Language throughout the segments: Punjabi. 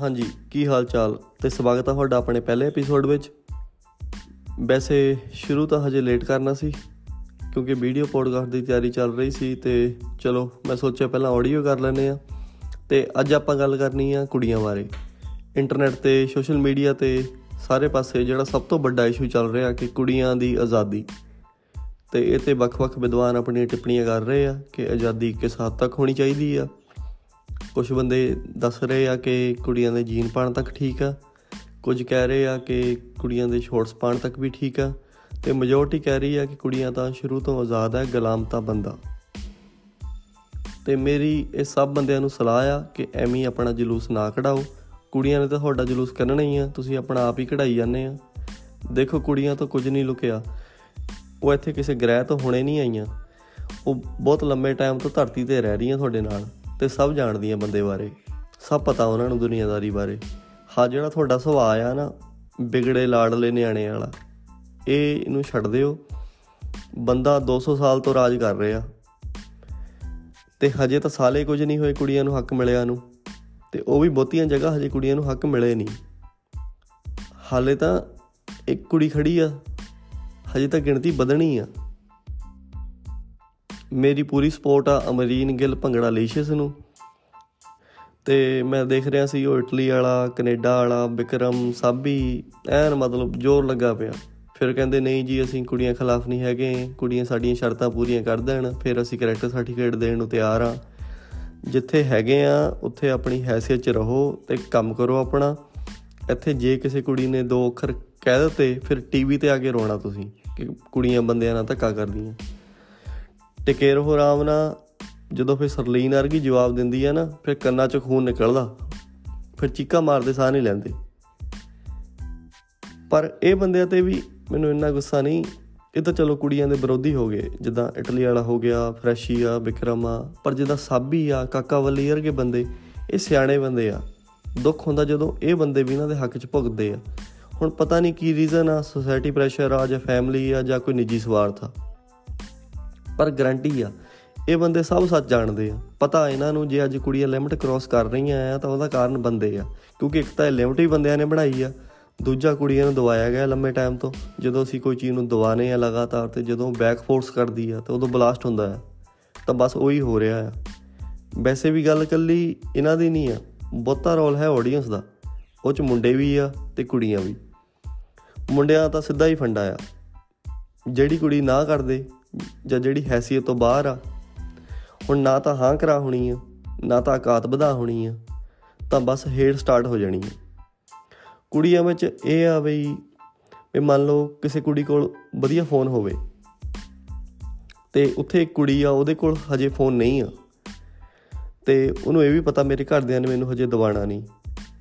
ਹਾਂਜੀ, ਕੀ ਹਾਲ ਚਾਲ ਤੇ ਸਵਾਗਤ ਹੈ ਤੁਹਾਡਾ ਆਪਣੇ ਪਹਿਲੇ ਐਪੀਸੋਡ ਵਿੱਚ। ਵੈਸੇ ਸ਼ੁਰੂ ਤਾਂ ਹਜੇ ਲੇਟ ਕਰਨਾ ਸੀ, ਕਿਉਂਕਿ ਵੀਡੀਓ ਪੋਡਕਾਸਟ ਦੀ ਤਿਆਰੀ ਚੱਲ ਰਹੀ ਸੀ ਤੇ ਚਲੋ, ਮੈਂ ਸੋਚਿਆ ਪਹਿਲਾਂ ਆਡੀਓ ਕਰ ਲੈਨੇ ਆ ਤੇ ਅੱਜ ਆਪਾਂ ਗੱਲ ਕਰਨੀ ਆ ਕੁੜੀਆਂ ਬਾਰੇ। ਇੰਟਰਨੈਟ ਤੇ ਸੋਸ਼ਲ ਮੀਡੀਆ ਤੇ, ਸਾਰੇ ਪਾਸੇ ਜਿਹੜਾ ਸਭ ਤੋਂ ਵੱਡਾ ਇਸ਼ੂ ਚੱਲ ਰਿਹਾ ਕਿ ਕੁੜੀਆਂ ਦੀ ਆਜ਼ਾਦੀ। ਤੇ ਇਹ ਤੇ ਵੱਖ-ਵੱਖ ਵਿਦਵਾਨ ਆਪਣੀਆਂ ਟਿੱਪਣੀਆਂ ਕਰ ਰਹੇ ਆ ਕਿ ਆਜ਼ਾਦੀ ਕਿਸ ਹੱਦ ਤੱਕ ਹੋਣੀ ਚਾਹੀਦੀ ਆ। ਕੁਝ ਬੰਦੇ ਦੱਸ ਰਹੇ ਆ ਕਿ ਕੁੜੀਆਂ ਦੇ ਜੀਨ ਪਾਣ ਤੱਕ ਠੀਕ ਆ। ਕੁਝ ਕਹਿ ਰਹੇ ਆ ਕਿ ਕੁੜੀਆਂ ਦੇ ਸ਼ਾਰਟਸ ਪਾਣ ਤੱਕ ਵੀ ਠੀਕ ਆ। ਤੇ ਮੈਜੋਰਟੀ ਕਹਿ ਰਹੀ ਆ ਕਿ ਕੁੜੀਆਂ ਤਾਂ ਸ਼ੁਰੂ ਤੋਂ ਆਜ਼ਾਦ ਹੈ ਗੁਲਾਮ ਤਾਂ ਬੰਦਾ। ਤੇ ਮੇਰੀ ਇਹ ਸਭ ਬੰਦਿਆਂ ਨੂੰ ਸਲਾਹ ਆ ਕਿ ਐਵੇਂ ਆਪਣਾ ਜਲੂਸ ਨਾ ਕਢਾਓ। ਕੁੜੀਆਂ ਨੇ ਤਾਂ ਤੁਹਾਡਾ ਜਲੂਸ ਕਰਨਾ ਹੀ ਆ, ਤੁਸੀਂ ਆਪਣਾ ਆਪ ਹੀ ਕਢਾਈ ਜਾਂਦੇ ਆ। ਦੇਖੋ, ਕੁੜੀਆਂ ਤੋਂ ਕੁਝ ਨਹੀਂ ਲੁਕਿਆ। ਉਹ ਇੱਥੇ ਕਿਸੇ ਗ੍ਰਹਿ ਤੋਂ ਹੁਣੇ ਨਹੀਂ ਆਈਆਂ। ਉਹ ਬਹੁਤ ਲੰਮੇ ਟਾਈਮ ਤੋਂ ਧਰਤੀ ਤੇ ਰਹਿ ਰਹੀਆਂ ਤੁਹਾਡੇ ਨਾਲ। ਤੇ ਸਭ ਜਾਣਦੀਆਂ ਬੰਦੇ ਬਾਰੇ, ਸਭ ਪਤਾ ਉਹਨਾਂ ਨੂੰ ਦੁਨੀਆਦਾਰੀ ਬਾਰੇ। ਹਾਂ, ਜਿਹੜਾ ਤੁਹਾਡਾ ਸੁਭਾਅ ਆ ਨਾ, ਵਿਗੜੇ ਲਾੜਲੇ ਨਿਆਣੇ ਵਾਲਾ, ਇਹ ਇਹਨੂੰ ਛੱਡ ਦਿਓ। ਬੰਦਾ 200 ਸਾਲ ਤੋਂ ਰਾਜ ਕਰ ਰਿਹਾ। ਤੇ ਹਜੇ ਤਾਂ ਸਾਲੇ ਕੁਝ ਨਹੀਂ ਹੋਏ ਕੁੜੀਆਂ ਨੂੰ ਹੱਕ ਮਿਲਿਆ ਨੂੰ। ਤੇ ਉਹ ਵੀ ਬਹੁਤੀਆਂ ਜਗ੍ਹਾ ਹਜੇ ਕੁੜੀਆਂ ਨੂੰ ਹੱਕ ਮਿਲੇ ਨਹੀਂ। ਹਾਲੇ ਤਾਂ ਇੱਕ ਕੁੜੀ ਖੜੀ ਆ। ਹਜੇ ਤਾਂ ਗਿਣਤੀ ਵਧਣੀ ਆ। ਮੇਰੀ ਪੂਰੀ ਸਪੋਰਟ ਆ ਅਮਰੀਨ ਗਿੱਲ ਭੰਗੜਾ ਲੀਸ਼ਸ ਨੂੰ। ਤੇ ਮੈਂ ਦੇਖ ਰਿਹਾ ਸੀ ਉਹ ਇਟਲੀ ਵਾਲਾ, ਕੈਨੇਡਾ ਵਾਲਾ ਵਿਕਰਮ ਸਾਬੀ, ਐਨ ਮਤਲਬ ਜ਼ੋਰ ਲੱਗਾ ਪਿਆ। ਫਿਰ ਕਹਿੰਦੇ, ਨਹੀਂ ਜੀ, ਅਸੀਂ ਕੁੜੀਆਂ ਖਿਲਾਫ ਨਹੀਂ ਹੈਗੇ, ਕੁੜੀਆਂ ਸਾਡੀਆਂ ਸ਼ਰਤਾਂ ਪੂਰੀਆਂ ਕਰ ਦੇਣ, ਫਿਰ ਅਸੀਂ ਕੈਰੈਕਟਰ ਸਰਟੀਫਿਕੇਟ ਦੇਣ ਨੂੰ ਤਿਆਰ ਆ। ਜਿੱਥੇ ਹੈਗੇ ਆ, ਉੱਥੇ ਆਪਣੀ ਹੈਸੀਅਤ 'ਚ ਰਹੋ ਤੇ ਕੰਮ ਕਰੋ ਆਪਣਾ। ਇੱਥੇ ਜੇ ਕਿਸੇ ਕੁੜੀ ਨੇ ਦੋ ਅੱਖਰ ਕਹਿ ਦਿੱਤੇ, ਫਿਰ ਟੀਵੀ ਤੇ ਆ ਕੇ ਰੋਣਾ ਤੁਸੀਂ, ਕਿ ਕੁੜੀਆਂ ਬੰਦਿਆਂ ਨਾਲ ਧੱਕਾ ਕਰਦੀਆਂ। ਟਿਕੇ ਰਹੋ ਆਰਾਮ ਨਾਲ ਜਦੋਂ ਫਿਰ ਸਰਲੀਨ ਵਰਗੀ ਜਵਾਬ ਦਿੰਦੀ ਆ ਨਾ, ਫਿਰ ਕੰਨਾਂ 'ਚ ਖੂਨ ਨਿਕਲਦਾ। ਫਿਰ ਚੀਕਾ ਮਾਰਦੇ ਸਾਹ ਨਹੀਂ ਲੈਂਦੇ। ਪਰ ਇਹ ਬੰਦਿਆਂ ਤੇ ਵੀ ਮੈਨੂੰ ਇੰਨਾ ਗੁੱਸਾ ਨਹੀਂ, ਇਹ ਤਾਂ ਚਲੋ ਕੁੜੀਆਂ ਦੇ ਵਿਰੋਧੀ ਹੋ ਗਏ। ਜਿੱਦਾਂ ਇਟਲੀ ਵਾਲਾ ਹੋ ਗਿਆ, ਫਰੈਸ਼ੀ ਆ, ਵਿਕਰਮ ਆ, ਪਰ ਜਿੱਦਾਂ ਸਾਬੀ ਆ, ਕਾਕਾ ਵੱਲੀ ਵਰਗੇ ਬੰਦੇ, ਇਹ ਸਿਆਣੇ ਬੰਦੇ ਆ। ਦੁੱਖ ਹੁੰਦਾ ਜਦੋਂ ਇਹ ਬੰਦੇ ਵੀ ਇਹਨਾਂ ਦੇ ਹੱਕ 'ਚ ਭੁਗਤਦੇ ਆ। ਹੁਣ ਪਤਾ ਨਹੀਂ ਕੀ ਰੀਜ਼ਨ ਆ ਸੋਸਾਇਟੀ ਪ੍ਰੈਸ਼ਰ ਆ ਜਾਂ ਫੈਮਿਲੀ ਆ ਜਾਂ ਕੋਈ ਨਿੱਜੀ ਸਵਾਰਥ ਆ। ਪਰ ਗਰੰਟੀ ਆ। ਇਹ ਬੰਦੇ ਸਭ ਸੱਚ ਜਾਣਦੇ ਆ। ਪਤਾ ਇਹਨਾਂ ਨੂੰ ਜੇ ਅੱਜ ਕੁੜੀਆਂ ਲਿਮਟ ਕ੍ਰਾਸ ਕਰ ਰਹੀਆਂ ਆ, ਤਾਂ ਉਹਦਾ ਕਾਰਨ ਬੰਦੇ ਆ। ਕਿਉਂਕਿ ਇੱਕ ਤਾਂ ਇਹ ਲਿਮਟ ਹੀ ਬੰਦਿਆਂ ਨੇ ਬਣਾਈ ਆ। ਦੂਜਾ ਕੁੜੀਆਂ ਨੂੰ ਦਵਾਇਆ ਗਿਆ ਲੰਮੇ ਟਾਈਮ ਤੋਂ। ਜਦੋਂ ਅਸੀਂ ਕੋਈ ਚੀਜ਼ ਨੂੰ ਦਵਾਨੇ ਆ ਲਗਾਤਾਰ ਤੇ ਜਦੋਂ ਬੈਕ ਫੋਰਸ ਕਰਦੀ ਆ, ਤੇ ਉਦੋਂ ਬਲਾਸਟ ਹੁੰਦਾ ਆ। ਤਾਂ ਬਸ ਉਹੀ ਹੋ ਰਿਹਾ ਆ। ਵੈਸੇ ਵੀ ਗੱਲ ਕੱਲੀ ਇਹਨਾਂ ਦੀ ਨਹੀਂ ਆ। ਬਹੁਤਾ ਰੋਲ ਹੈ ਆਡੀਅנס ਦਾ। ਉਹ ਚ ਮੁੰਡੇ ਵੀ ਆ ਤੇ ਕੁੜੀਆਂ ਵੀ। ਮੁੰਡਿਆਂ ਤਾਂ ਸਿੱਧਾ ਹੀ ਫੰਡਾ ਆ। ਜਿਹੜੀ ਕੁੜੀ ਨਾ ਕਰਦੇ ਜਾਂ ਜਿਹੜੀ ਹੈਸੀਅਤ ਤੋਂ ਬਾਹਰ ਆ, ਹੁਣ ਨਾ ਤਾਂ ਹਾਂ ਕਰਾ ਹੋਣੀ ਆ, ਨਾ ਤਾਂ ਔਕਾਤ ਵਧਾ ਹੋਣੀ ਆ, ਤਾਂ ਬਸ ਹੇਡ ਸਟਾਰਟ ਹੋ ਜਾਣੀ ਆ। ਕੁੜੀਆਂ ਵਿੱਚ ਇਹ ਆ ਬਈ, ਵੀ ਮੰਨ ਲਓ ਕਿਸੇ ਕੁੜੀ ਕੋਲ ਵਧੀਆ ਫੋਨ ਹੋਵੇ, ਤੇ ਉੱਥੇ ਇੱਕ ਕੁੜੀ ਆ, ਉਹਦੇ ਕੋਲ ਹਜੇ ਫੋਨ ਨਹੀਂ ਆ, ਤੇ ਉਹਨੂੰ ਇਹ ਵੀ ਪਤਾ ਮੇਰੇ ਘਰਦਿਆਂ ਨੇ ਮੈਨੂੰ ਹਜੇ ਦਵਾਣਾ ਨਹੀਂ,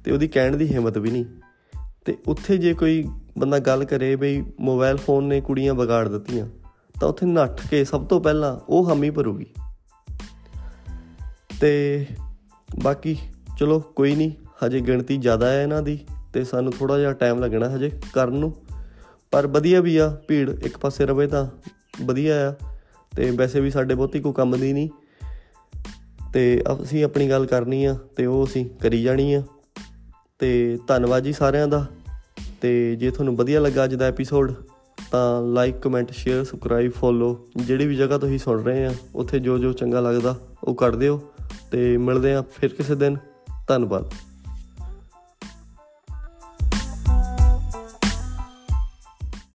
ਤੇ ਉਹਦੀ ਕਹਿਣ ਦੀ ਹਿੰਮਤ ਵੀ ਨਹੀਂ, ਤੇ ਉੱਥੇ ਜੇ ਕੋਈ ਬੰਦਾ ਗੱਲ ਕਰੇ ਬਈ ਮੋਬਾਈਲ ਫੋਨ ਨੇ ਕੁੜੀਆਂ ਵਿਗਾੜ ਦਿੱਤੀਆਂ ਤਾਂ ਉੱਥੇ ਨੱਠ ਕੇ ਸਭ ਤੋਂ ਪਹਿਲਾਂ ਉਹ ਹਾਮੀ ਭਰੂਗੀ। ਤੇ ਬਾਕੀ ਚਲੋ ਕੋਈ ਨਹੀਂ, ਹਜੇ ਗਿਣਤੀ ਜ਼ਿਆਦਾ ਹੈ ਇਹਨਾਂ ਦੀ ਤੇ ਸਾਨੂੰ ਥੋੜਾ ਜਿਹਾ ਟਾਈਮ ਲੱਗਣਾ ਹਜੇ ਕਰਨ ਨੂੰ। ਪਰ ਵਧੀਆ ਵੀ ਆ, ਭੀੜ ਇੱਕ ਪਾਸੇ ਰਵੇ ਤਾਂ ਵਧੀਆ ਆ। ਤੇ ਵੈਸੇ ਵੀ ਸਾਡੇ ਬਹੁਤੀ ਕੋਈ ਕੰਮ ਦੀ ਨਹੀਂ। ਤੇ ਅਸੀਂ ਆਪਣੀ ਗੱਲ ਕਰਨੀ ਆ ਤੇ ਉਹ ਅਸੀਂ ਕਰੀ ਜਾਣੀ ਆ। ਤੇ ਧੰਨਵਾਦ ਜੀ ਸਾਰਿਆਂ ਦਾ। ਤੇ ਜੇ ਤੁਹਾਨੂੰ ਵਧੀਆ ਲੱਗਾ ਅੱਜ ਦਾ ਐਪੀਸੋਡ ਤਾਂ like comment share subscribe follow ਜਿਹੜੀ ਵੀ ਜਗ੍ਹਾ ਤੁਸੀਂ ਸੁਣ ਰਹੇ ਆ, ਉੱਥੇ ਜੋ ਜੋ ਚੰਗਾ ਲੱਗਦਾ, ਉਹ ਕਰ ਦਿਓ। ਤੇ ਮਿਲਦੇ ਆ ਫਿਰ ਕਿਸੇ ਦਿਨ। ਧੰਨਵਾਦ।